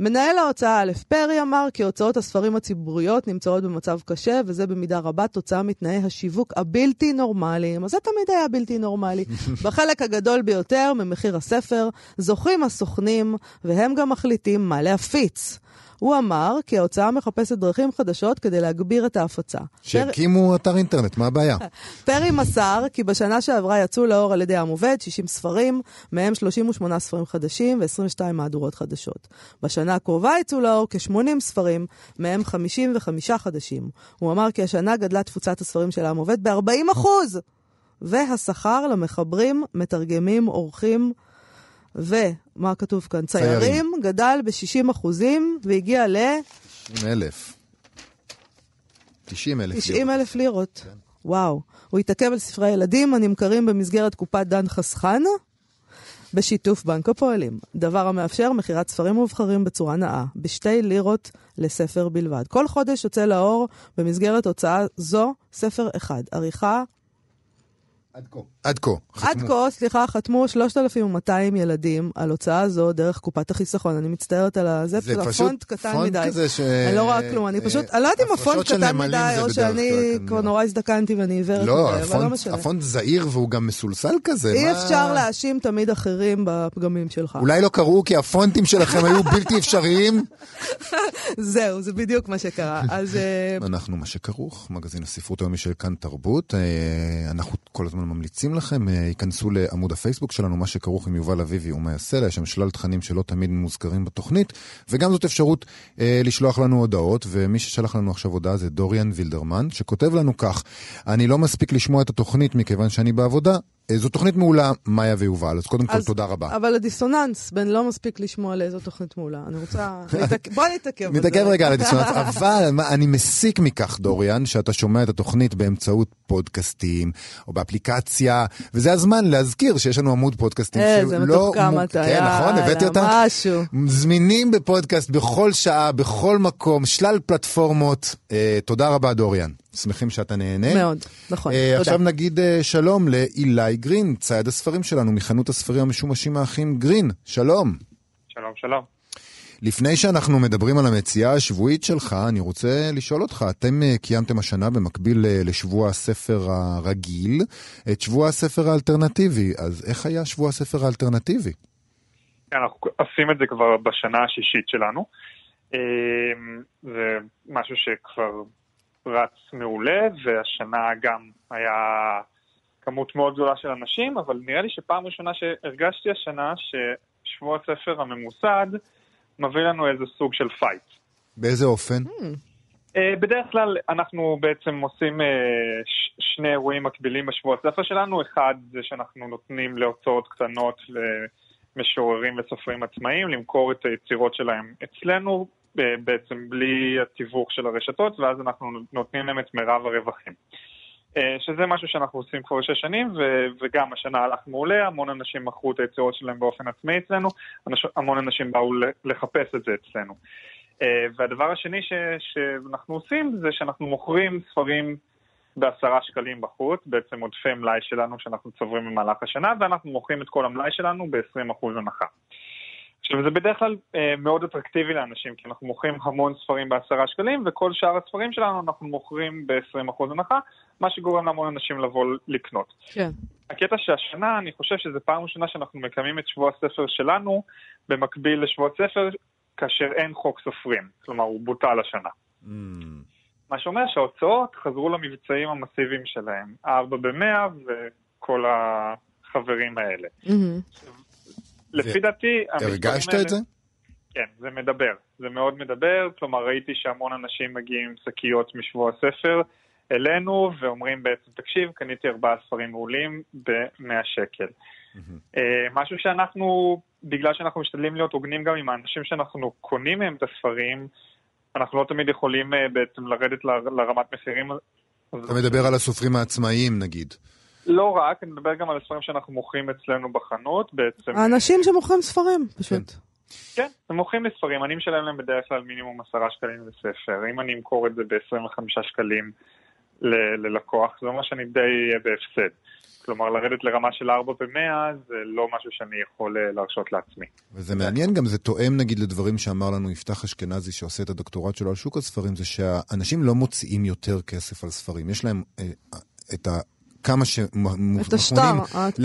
A: מנהל ההוצאה א' פרי אמר כי הוצאות הספרים הציבוריות נמצאות במצב קשה, וזה במידה רבה תוצאה מתנאי השיווק הבלתי נורמליים. אז זה תמיד היה בלתי נורמלי. בחלק הגדול ביותר ממחיר הספר זוכים הסוכנים, והם גם מחליטים מה להפיץ. הוא אמר כי ההוצאה מחפשת דרכים חדשות כדי להגביר את ההפצה.
B: שיקימו אתר אינטרנט, מה הבעיה?
A: פרי מסר כי בשנה שעברה יצאו לאור על ידי עם עובד 60 ספרים, מהם 38 ספרים חדשים ו-22 מהדורות חדשות. בשנה הקרובה יצאו לאור כ-80 ספרים, מהם 55 חדשים. הוא אמר כי השנה גדלה תפוצת הספרים של עם עובד ב-40%! והשכר למחברים, מתרגמים, עורכים, ומה כתוב כאן? ציירים, ציירים גדל ב-60 אחוזים והגיע ל...
B: 90 אלף. 90 אלף לירות.
A: 90 אלף לירות. כן. וואו. הוא התעכב על ספרי ילדים הנמכרים במסגרת קופת דן חסכן, בשיתוף בנק הפועלים. דבר המאפשר מכירת ספרים מובחרים בצורה נאה, בשתי לירות לספר בלבד. כל חודש יוצא לאור במסגרת הוצאה זו ספר אחד. עריכה
B: עד כה. עד כה.
A: עד כה, סליחה, חתמו 3,200 ילדים על הוצאה זו דרך קופת החיסכון. אני מצטערת על הזה,
B: זה
A: פשוט פונט קטן פונט מדי. כזה ש... אני לא רואה כלום, אני פשוט, אני לא יודעת אם הפונט קטן מדי, או שאני כבר נורא הזדקנתי ואני עיוורת
B: לא, לא. הפונט זעיר והוא גם מסולסל כזה.
A: אי אפשר להאשים תמיד אחרים בפגמים שלך.
B: אולי לא קראו כי הפונטים שלכם היו בלתי אפשריים?
A: זהו, זה בדיוק מה שקרה. אז... אה,
B: אנחנו מה שכרוך, מגזין הספרות היומי של כאן תרבות. אה, אנחנו כל הזמן ממליצים לכם, אה, ייכנסו לעמוד הפייסבוק שלנו, מה שכרוך עם יובל אביבי יעשה לה, יש שם שלל תכנים שלא תמיד מוזכרים בתוכנית, וגם זאת אפשרות אה, לשלוח לנו הודעות, ומי ששלח לנו עכשיו הודעה זה דוריאן וילדרמן, שכותב לנו כך, אני לא מספיק לשמוע את התוכנית מכיוון שאני בעבודה, זו תוכנית מעולה, מאיה ויובל, אז קודם כל תודה רבה.
A: אבל הדיסוננס בין לא מספיק לשמוע לאיזו תוכנית מעולה. אני רוצה... בוא נתעכב על
B: זה. נתעכב רגע על הדיסוננס, אבל אני מסיק מכך, דוריאן, שאתה שומע את התוכנית באמצעות פודקאסטים, או באפליקציה, וזה הזמן להזכיר שיש לנו עמוד פודקאסטים
A: שהוא לא... איזה מתוחכם אתה,
B: כן, נכון, הבאתי.
A: משהו.
B: זמינים בפודקאסט בכל שעה, בכל מקום, שלל פלטפורמות. אה, תודה רבה, דוריאן. שמחים שאתה נהנה.
A: מאוד, נכון, uh,
B: תודה. עכשיו נגיד uh, שלום לאילי גרין, צייד הספרים שלנו מחנות הספרים המשומשים האחים גרין. שלום.
D: שלום, שלום.
B: לפני שאנחנו מדברים על המציאה השבועית שלך, אני רוצה לשאול אותך, אתם uh, קיימתם השנה במקביל uh, לשבוע הספר הרגיל, את שבוע הספר האלטרנטיבי, אז איך היה שבוע הספר האלטרנטיבי?
D: כן, אנחנו עושים את זה כבר בשנה השישית שלנו. זה משהו שכבר רץ מעולה, והשנה גם היה כמות מאוד גדולה של אנשים, אבל נראה לי שפעם ראשונה שהרגשתי השנה ששבוע הספר הממוסד מביא לנו איזה סוג של fight.
B: באיזה אופן?
D: Uh, בדרך כלל אנחנו בעצם עושים ש- שני אירועים מקבילים בשבוע הספר שלנו, אחד זה שאנחנו נותנים להוצאות קטנות למשוררים וסופרים עצמאיים למכור את היצירות שלהם אצלנו בעצם בלי התיווך של הרשתות, ואז אנחנו נותנים להם את מירב הרווחים. אה, שזה משהו שאנחנו עושים כבר שש שנים, וגם השנה הלך מעולה, המון אנשים מכרו את היצירות שלהם באופן עצמאי אצלנו, המון אנשים באו לחפש את זה אצלנו. אה, והדבר השני שאנחנו עושים זה שאנחנו מוכרים ספרים בעשרה שקלים בחוץ, בעצם עודפי מלאי שלנו שאנחנו צוברים במהלך השנה, ואנחנו מוכרים את כל המלאי שלנו ב-20% הנחה. עכשיו זה בדרך כלל אה, מאוד אטרקטיבי לאנשים, כי אנחנו מוכרים המון ספרים בעשרה שקלים, וכל שאר הספרים שלנו אנחנו מוכרים ב-20% הנחה, מה שגורם להמון אנשים לבוא לקנות.
A: כן.
D: הקטע שהשנה, אני חושב שזו פעם ראשונה שאנחנו מקיימים את שבוע הספר שלנו, במקביל לשבוע הספר, כאשר אין חוק סופרים, כלומר הוא בוטל השנה. Mm. מה שאומר שההוצאות חזרו למבצעים המסיביים שלהם, 4 ב-100 וכל החברים האלה. Mm-hmm. לפי דעתי...
B: הרגשת את זה?
D: כן, זה מדבר. זה מאוד מדבר, כלומר ראיתי שהמון אנשים מגיעים עם שקיות משבוע הספר אלינו ואומרים בעצם, תקשיב, קניתי ארבעה ספרים מעולים ב-100 שקל. Mm-hmm. משהו שאנחנו, בגלל שאנחנו משתדלים להיות הוגנים גם עם האנשים שאנחנו קונים מהם את הספרים, אנחנו לא תמיד יכולים אה, בעצם לרדת ל- לרמת מחירים.
B: אתה מדבר על הסופרים העצמאיים נגיד.
D: לא רק, אני מדבר גם על הספרים שאנחנו מוכרים אצלנו בחנות, בעצם...
A: האנשים שמוכרים ספרים, פשוט.
D: כן, הם מוכרים לי ספרים, אני משלם להם בדרך כלל מינימום עשרה שקלים לספר. אם אני אמכור את זה ב-25 שקלים ל- ללקוח, זה אומר שאני די אהיה בהפסד. כלומר, לרדת לרמה של 4 ב-100 זה לא משהו שאני יכול אה, להרשות לעצמי.
B: וזה מעניין גם, זה תואם נגיד לדברים שאמר לנו יפתח אשכנזי שעושה את הדוקטורט שלו על שוק הספרים, זה שהאנשים לא מוציאים יותר כסף על ספרים. יש להם אה, את ה... כמה שמוכנים
A: את השטר,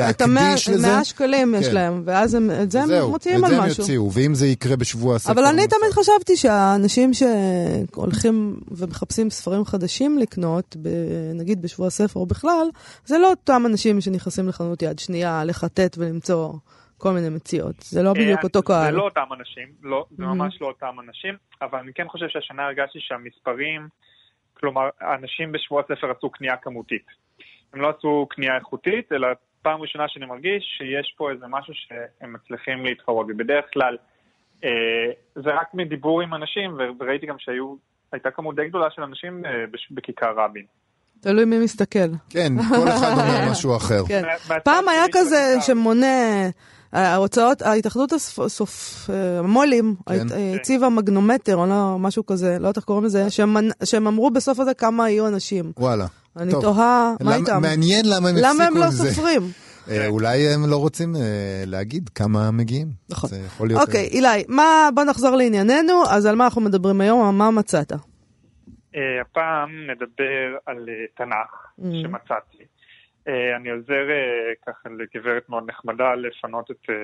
A: את המאה שקלים יש
B: כן.
A: להם, ואז הם, את זה הם
B: זהו,
A: מוציאים
B: את
A: על
B: זה הם
A: משהו.
B: יוציאו, ואם זה יקרה בשבוע הספר...
A: אבל אני תמיד חשבתי שהאנשים שהולכים ומחפשים ספרים חדשים לקנות, ב- נגיד בשבוע הספר או בכלל, זה לא אותם אנשים שנכנסים לחנות יד שנייה לחטט ולמצוא כל מיני מציאות. זה לא בדיוק
D: אה,
A: אותו קהל.
D: זה לא אותם אנשים, לא, זה
A: Mhm.
D: ממש לא אותם אנשים, אבל אני כן חושב שהשנה הרגשתי שהמספרים, כלומר, האנשים בשבוע הספר עשו קנייה כמותית. הם לא עשו קנייה איכותית, אלא פעם ראשונה שאני מרגיש שיש פה איזה משהו שהם מצליחים להתחרות. ובדרך כלל, אה, זה רק מדיבור עם אנשים, וראיתי גם שהייתה כמות די גדולה של אנשים אה, בש- בכיכר רבין.
A: תלוי מי מסתכל.
B: כן, כל אחד אומר משהו אחר.
A: כן. פעם היה כזה. שמונה, ההוצאות, ההתאחדות הסוף, המו"לים,
B: כן.
A: הציבה מגנומטר, או לא, משהו כזה, לא יודעת איך קוראים לזה, שהם אמרו בסוף הזה כמה יהיו אנשים.
B: וואלה.
A: אני. תוהה, מה
B: למה-
A: איתם?
B: מעניין למה הם
A: למה
B: הפסיקו
A: הם לא
B: עם זה.
A: סופרים?
B: אה, אולי הם לא רוצים אה, להגיד כמה מגיעים.
A: נכון.
B: זה יכול להיות...
A: אוקיי, אילי, מה, בוא נחזור לענייננו, אז על מה אנחנו מדברים היום, מה מצאת?
D: אה, הפעם נדבר על אה, תנ"ך
A: Mhm.
D: שמצאתי. אה, אני עוזר אה, ככה לגברת מאוד נחמדה לפנות את אה,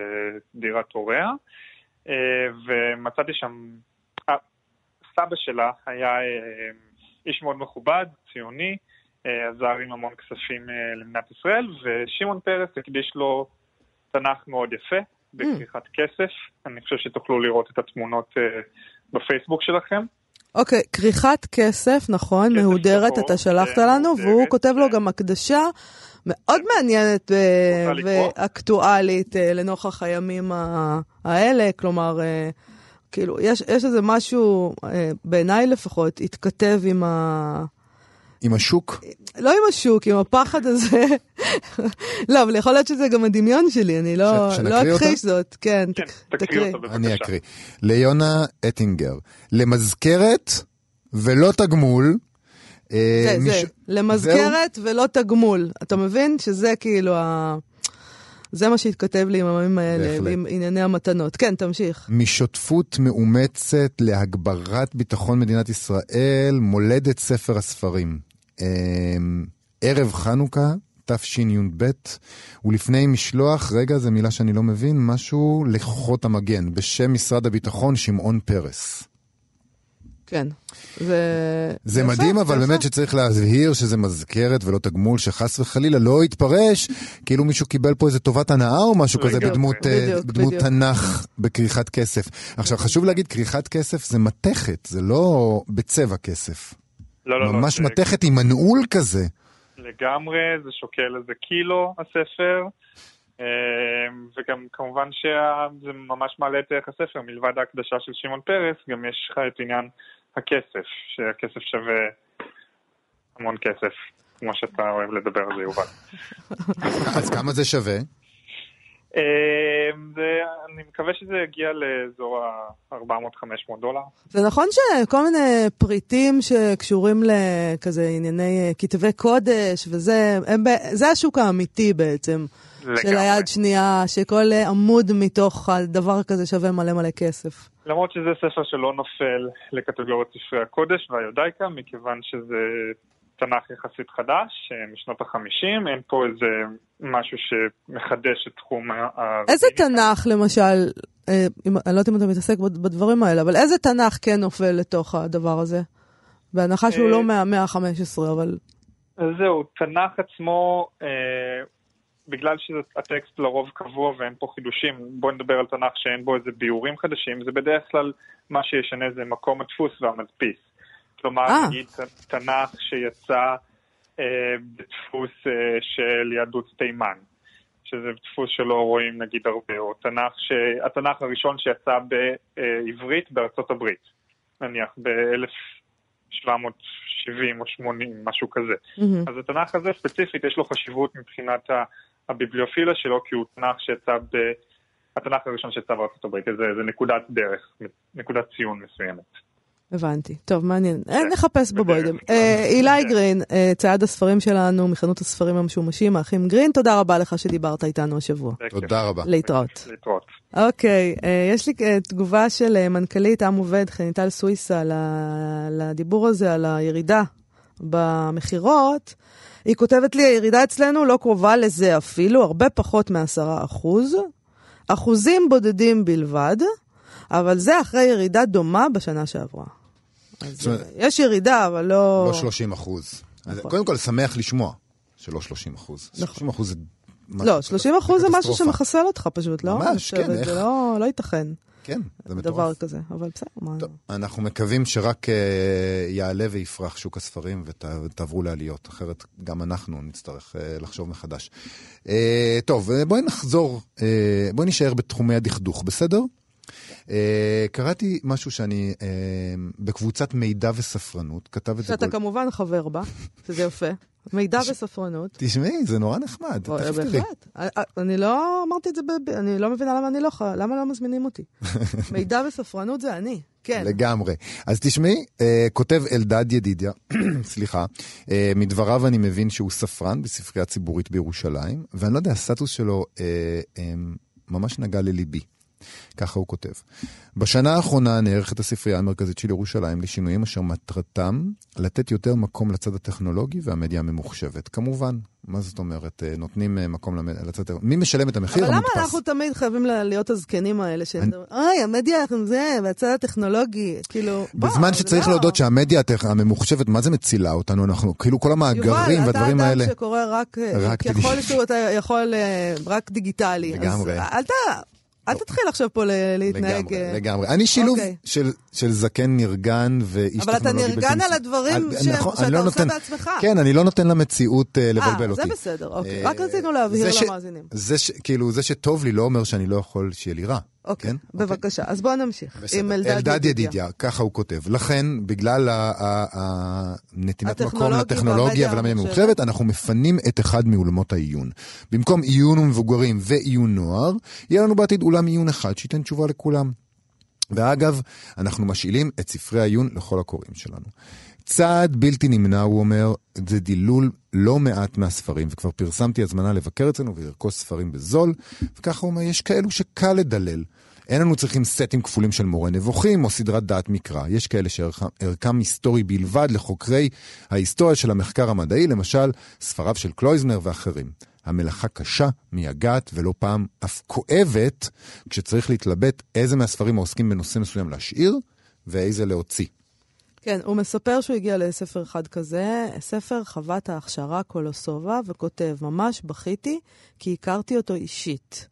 D: דירת הוריה, ומצאתי שם, סבא שלה היה איש מאוד מכובד, ציוני, עזר עם המון כספים למדינת ישראל, ושמעון פרס הקדיש לו תנ"ך מאוד יפה, בכריכת כסף. אני חושב שתוכלו לראות את התמונות בפייסבוק שלכם.
A: אוקיי, כריכת כסף, נכון,
D: כסף
A: מהודרת,
D: שחור,
A: אתה שלחת
D: כן,
A: לנו, והוא כותב לו
D: כן.
A: גם הקדשה מאוד מעניינת? ואקטואלית אה, לנוכח הימים האלה, כלומר, אה, כאילו, יש יש איזה משהו, אה, בעיניי לפחות, התכתב עם ה...
B: עם השוק?
A: לא עם השוק, עם הפחד הזה. לא, אבל יכול להיות שזה גם הדמיון שלי, אני לא
B: ש-
A: לא
B: אותה?
A: אכחיש זאת. כן,
D: כן,
A: תק-
D: תקריא אותו בבקשה.
B: אני אקריא. ליונה אטינגר, למזכרת ולא תגמול. אה,
A: זה,
B: מיש-
A: זה, למזכרת ולא תגמול. אתה מבין שזה כאילו ה... זה מה שהתכתב לי עם הימים האלה,
B: בהחלט.
A: ועם ענייני המתנות. כן, תמשיך.
B: משותפות מאומצת להגברת ביטחון מדינת ישראל, מולדת ספר הספרים. אה, ערב חנוכה, תשי"ב, ולפני משלוח, רגע, זו מילה שאני לא מבין, משהו לכוחות המגן, בשם משרד הביטחון, שמעון פרס.
A: כן. זה...
B: זה מדהים, אבל
A: יפה.
B: באמת שצריך להבהיר שזה מזכרת ולא תגמול, שחס וחלילה לא יתפרש, כאילו מישהו קיבל פה איזה טובת הנאה או משהו כזה בדמות, אה,
A: בדיוק,
B: בדמות
A: בדיוק.
B: תנ"ך בכריכת כסף. עכשיו, חשוב להגיד, כריכת כסף זה מתכת, זה לא בצבע כסף.
D: לא, לא, לא,
B: ממש
D: זה
B: מתכת עם מנעול כזה.
D: לגמרי, זה שוקל איזה קילו הספר, אה, וגם כמובן שזה ממש מעלה את ערך הספר, מלבד ההקדשה של שמעון פרס, גם יש לך את עניין הכסף, שהכסף שווה המון כסף, כמו שאתה אוהב לדבר על זה, יובל.
B: אז כמה זה שווה?
D: אה, זה- אני מקווה שזה יגיע לאזור ה-400-500 דולר.
A: זה נכון שכל מיני פריטים שקשורים לכזה ענייני אה, כתבי קודש וזה, הם, זה השוק האמיתי בעצם. של. היד שנייה, שכל אה, עמוד מתוך הדבר כזה שווה מלא מלא כסף.
D: למרות שזה ספר שלא נופל לקטגוריית ספרי הקודש והיודאיקה, מכיוון שזה תנ"ך יחסית חדש, אה, משנות החמישים, אין פה איזה משהו שמחדש את תחום ה...
A: איזה. תנ"ך למשל, אה, אם, אני לא יודעת אם אתה מתעסק בד- בדברים האלה, אבל איזה תנ"ך כן נופל לתוך הדבר הזה? בהנחה שהוא
D: אה,
A: לא מהמאה ה-15, אבל...
D: זהו, תנ"ך עצמו, אה, בגלל שהטקסט לרוב קבוע ואין פה חידושים, בואו נדבר על תנ"ך שאין בו איזה ביאורים חדשים, זה בדרך כלל מה שישנה זה מקום הדפוס והמדפיס. כלומר,
A: אה.
D: נגיד תנ"ך שיצא אה, בדפוס אה, של יהדות תימן, שזה דפוס שלא רואים נגיד הרבה, או תנ"ך ש... התנ"ך הראשון שיצא בעברית בארצות הברית, נניח ב-1000... 770 או 80, משהו כזה. אז התנ"ך הזה ספציפית יש לו חשיבות מבחינת הביבליופילה שלו, כי הוא תנ"ך שיצא ב... התנ"ך הראשון שיצא בארצות הברית, זה, זה נקודת דרך, נקודת ציון מסוימת.
A: הבנתי. טוב, מעניין. אין נחפש בבוידם. אה, אילי גרין, אה, צעד הספרים שלנו מחנות הספרים המשומשים, האחים גרין, תודה רבה לך שדיברת איתנו השבוע.
B: תודה רבה.
A: להתראות.
D: להתראות.
A: אוקיי, אה, יש לי תגובה של מנכ"לית עם עובד, חניטל סוויסה, לדיבור הזה על הירידה במכירות. היא כותבת לי, הירידה אצלנו לא קרובה לזה אפילו, הרבה פחות מעשרה אחוז, אחוזים בודדים בלבד, אבל זה אחרי ירידה דומה בשנה שעברה. אז יש ירידה, אבל לא...
B: לא 30 אחוז. נכון. קודם כל, שמח לשמוע שלא 30 אחוז. נכון. 30 אחוז זה...
A: לא, 30 אחוז זה משהו שמחסל אותך פשוט, לא?
B: ממש, כן, איך?
A: זה לא, לא ייתכן.
B: כן, זה
A: מטורף. דבר כזה, אבל בסדר, מה... טוב,
B: אנחנו מקווים שרק uh, יעלה ויפרח שוק הספרים ותעברו לעליות, אחרת גם אנחנו נצטרך uh, לחשוב מחדש. Uh, טוב, בואי נחזור, uh, בואי נישאר בתחומי הדכדוך, בסדר? Uh, קראתי משהו שאני, uh, בקבוצת מידע וספרנות, כתב את זה...
A: שאתה כמובן חבר בה, שזה יפה. מידע וספרנות.
B: תשמעי, זה נורא נחמד, תכף תראי.
A: בהחלט. אה, אני לא אמרתי את זה, אני לא מבינה למה אני לא, למה לא מזמינים אותי. מידע וספרנות זה אני, כן.
B: לגמרי. אז תשמעי, כותב אלדד ידידיה, סליחה, מדבריו אני מבין שהוא ספרן בספרייה ציבורית בירושלים, ואני לא יודע, הסטטוס שלו ממש נגע לליבי. ככה הוא כותב. בשנה האחרונה נערכת הספרייה המרכזית של ירושלים לשינויים אשר מטרתם לתת יותר מקום לצד הטכנולוגי והמדיה הממוחשבת. כמובן, מה זאת אומרת? אה, נותנים אה, מקום לצד... מי משלם את המחיר?
A: אבל למה אנחנו תמיד חייבים להיות הזקנים האלה, שאומרים, אוי, המדיה זה, והצד הטכנולוגי, כאילו...
B: בזמן שצריך לא. להודות שהמדיה הממוחשבת, מה זה מצילה אותנו? אנחנו, כאילו כל המאגרים והדברים האלה...
A: יובל, אתה אדם שקורא רק... רק ככל שהוא יכול רק דיגיטלי.
B: לגמרי.
A: אז אל ת... אל תתחיל עכשיו פה להתנהג...
B: לגמרי, אה, לגמרי. אני שילוב okay. אוקיי. של, של זקן נרגן ואיש
A: טכנולוגי. אבל אתה נרגן על הדברים על, ש... נכון, שאתה לא עושה נותן, בעצמך.
B: כן, אני לא נותן למציאות uh, לבלבל אותי.
A: אה, זה בסדר, אוקיי. רק רצינו להבהיר למאזינים.
B: זה ש... כאילו, זה שטוב לי לא אומר שאני לא יכול שיהיה לי רע.
A: אוקיי, כן? בבקשה. אוקיי. אז בואו נמשיך בסדר. עם אלדד,
B: אלדד ידידיה. ידידיה, ככה הוא כותב. לכן, בגלל נתינת מקום לטכנולוגיה ולמדיה הממוחשבת, אנחנו מפנים את אחד מאולמות העיון. במקום עיון ומבוגרים ועיון נוער, יהיה לנו בעתיד אולם עיון אחד שייתן תשובה לכולם. ואגב, אנחנו משאילים את ספרי העיון לכל הקוראים שלנו. צעד בלתי נמנע, הוא אומר, זה דילול לא מעט מהספרים, וכבר פרסמתי הזמנה לבקר אצלנו ולרכוש ספרים בזול, וככה הוא אומר, יש כאלו שקל לדלל. אין לנו צריכים סטים כפולים של מורה נבוכים או סדרת דעת מקרא. יש כאלה שערכם היסטורי בלבד לחוקרי ההיסטוריה של המחקר המדעי, למשל ספריו של קלויזנר ואחרים. המלאכה קשה, מייגעת ולא פעם אף כואבת, כשצריך להתלבט איזה מהספרים העוסקים בנושא מסוים להשאיר ואיזה להוציא.
A: כן, הוא מספר שהוא הגיע לספר אחד כזה, ספר חוות ההכשרה קולוסובה, וכותב, ממש בכיתי כי הכרתי אותו אישית.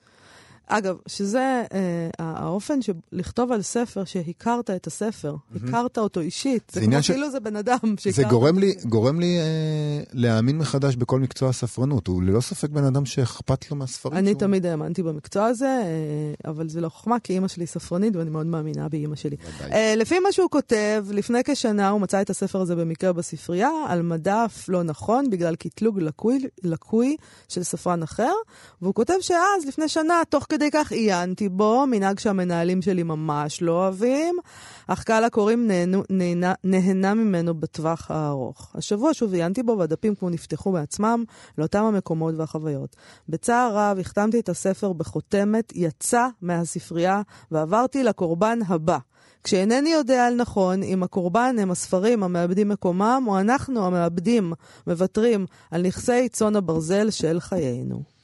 A: אגב, שזה אה, האופן של לכתוב על ספר שהכרת את הספר, mm-hmm. הכרת אותו אישית, זה, זה כמו ש... כאילו זה בן אדם שהכרת.
B: זה גורם לי, גורם לי אה, להאמין מחדש בכל מקצוע הספרנות, הוא ללא ספק בן אדם שאכפת לו מהספרים
A: אני שהוא... תמיד האמנתי במקצוע הזה, אה, אבל זה לא חוכמה, כי אימא שלי ספרנית ואני מאוד מאמינה באימא שלי. אה, לפי מה שהוא כותב, לפני כשנה הוא מצא את הספר הזה במקרה בספרייה, על מדף לא נכון, בגלל קטלוג לקוי, לקוי של ספרן אחר, והוא כותב שאז, לפני שנה, תוך כדי... כדי כך עיינתי בו, מנהג שהמנהלים שלי ממש לא אוהבים, אך קהל הקוראים נהנה, נהנה ממנו בטווח הארוך. השבוע שוב עיינתי בו, והדפים כמו נפתחו בעצמם לאותם המקומות והחוויות. בצער רב החתמתי את הספר בחותמת, יצא מהספרייה ועברתי לקורבן הבא. כשאינני יודע על נכון אם הקורבן הם הספרים המאבדים מקומם, או אנחנו המאבדים מוותרים על נכסי צאן הברזל של חיינו.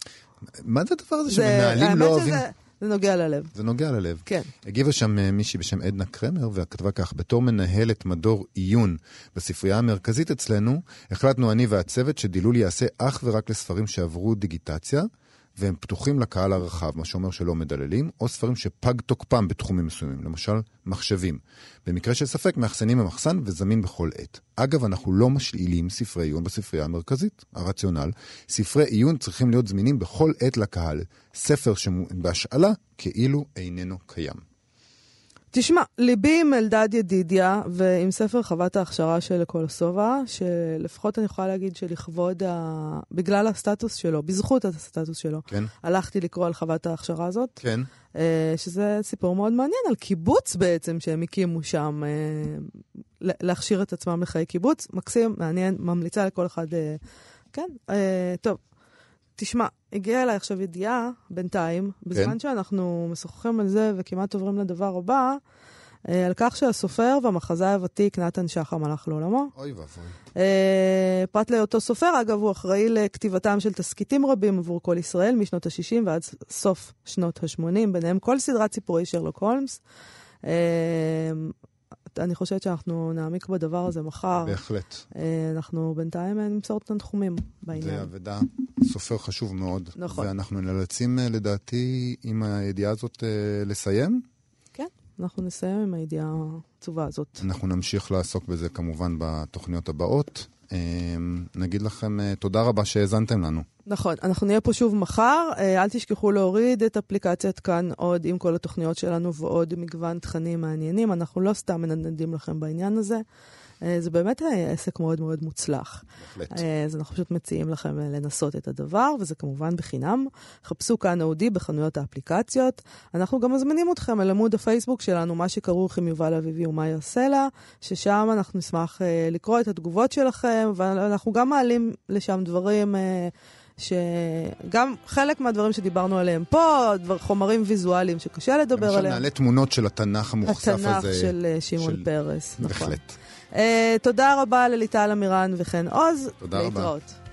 B: מה זה הדבר הזה שמנהלים לא אוהבים?
A: זה נוגע ללב.
B: זה נוגע ללב.
A: כן.
B: הגיבה שם אה, מישהי בשם עדנה קרמר, וכתבה כך, בתור מנהלת מדור עיון בספרייה המרכזית אצלנו, החלטנו אני והצוות שדילול יעשה אך ורק לספרים שעברו דיגיטציה, והם פתוחים לקהל הרחב, מה שאומר שלא מדללים, או ספרים שפג תוקפם בתחומים מסוימים, למשל מחשבים. במקרה של ספק, מאחסנים במחסן וזמין בכל עת. אגב, אנחנו לא משאילים ספרי עיון בספרייה המרכזית. הרציונל, ספרי עיון צריכים להיות זמינים בכל עת לקהל. ספר שבהשאלה כאילו איננו קיים.
A: תשמע, ליבי עם אלדד ידידיה ועם ספר חוות ההכשרה של קולוסובה, שלפחות אני יכולה להגיד שלכבוד, ה... בגלל הסטטוס שלו, בזכות הסטטוס שלו,
B: כן.
A: הלכתי לקרוא על חוות ההכשרה הזאת.
B: כן.
A: אה, שזה סיפור מאוד מעניין על קיבוץ בעצם שהם הקימו שם, אה, להכשיר את עצמם לחיי קיבוץ. מקסים, מעניין, ממליצה לכל אחד. אה, כן, טוב. תשמע, הגיעה אליי עכשיו ידיעה, בינתיים, כן. בזמן שאנחנו משוחחים על זה וכמעט עוברים לדבר הבא, על כך שהסופר והמחזאי הוותיק נתן שחם הלך לעולמו.
B: אוי ואבוי.
A: פרט להיותו סופר, אגב, הוא אחראי לכתיבתם של תסכיתים רבים עבור כל ישראל משנות ה-60 ועד סוף שנות ה-80, ביניהם כל סדרת סיפורי שרלוק הולמס. אני חושבת שאנחנו נעמיק בדבר הזה מחר.
B: בהחלט.
A: אנחנו בינתיים נמסור את תנחומים בעניין.
B: זה אבדה, סופר חשוב מאוד.
A: נכון.
B: ואנחנו נאלצים, לדעתי, עם הידיעה הזאת לסיים.
A: כן, אנחנו נסיים עם הידיעה העצובה הזאת.
B: אנחנו נמשיך לעסוק בזה כמובן בתוכניות הבאות. נגיד לכם תודה רבה שהאזנתם לנו.
A: נכון, אנחנו נהיה פה שוב מחר. אל תשכחו להוריד את אפליקציית כאן עוד עם כל התוכניות שלנו ועוד מגוון תכנים מעניינים. אנחנו לא סתם מנדנדים לכם בעניין הזה. זה באמת עסק מאוד מאוד מוצלח.
B: בהחלט.
A: אז אנחנו פשוט מציעים לכם לנסות את הדבר, וזה כמובן בחינם. חפשו כאן אודי בחנויות האפליקציות. אנחנו גם מזמינים אתכם אל עמוד הפייסבוק שלנו, מה שכרוך עם יובל אביבי ומאיה סלע, ששם אנחנו נשמח לקרוא את התגובות שלכם, ואנחנו גם מעלים לשם דברים... שגם חלק מהדברים שדיברנו עליהם פה, דבר, חומרים ויזואליים שקשה לדבר עליהם.
B: למשל נעלה תמונות של התנ"ך המוכסף
A: התנ"ך
B: הזה.
A: התנ"ך של שמעון של... פרס,
B: נכון.
A: בהחלט. Uh, תודה רבה לליטל אמירן וחן עוז.
B: תודה
A: להתראות.
B: רבה.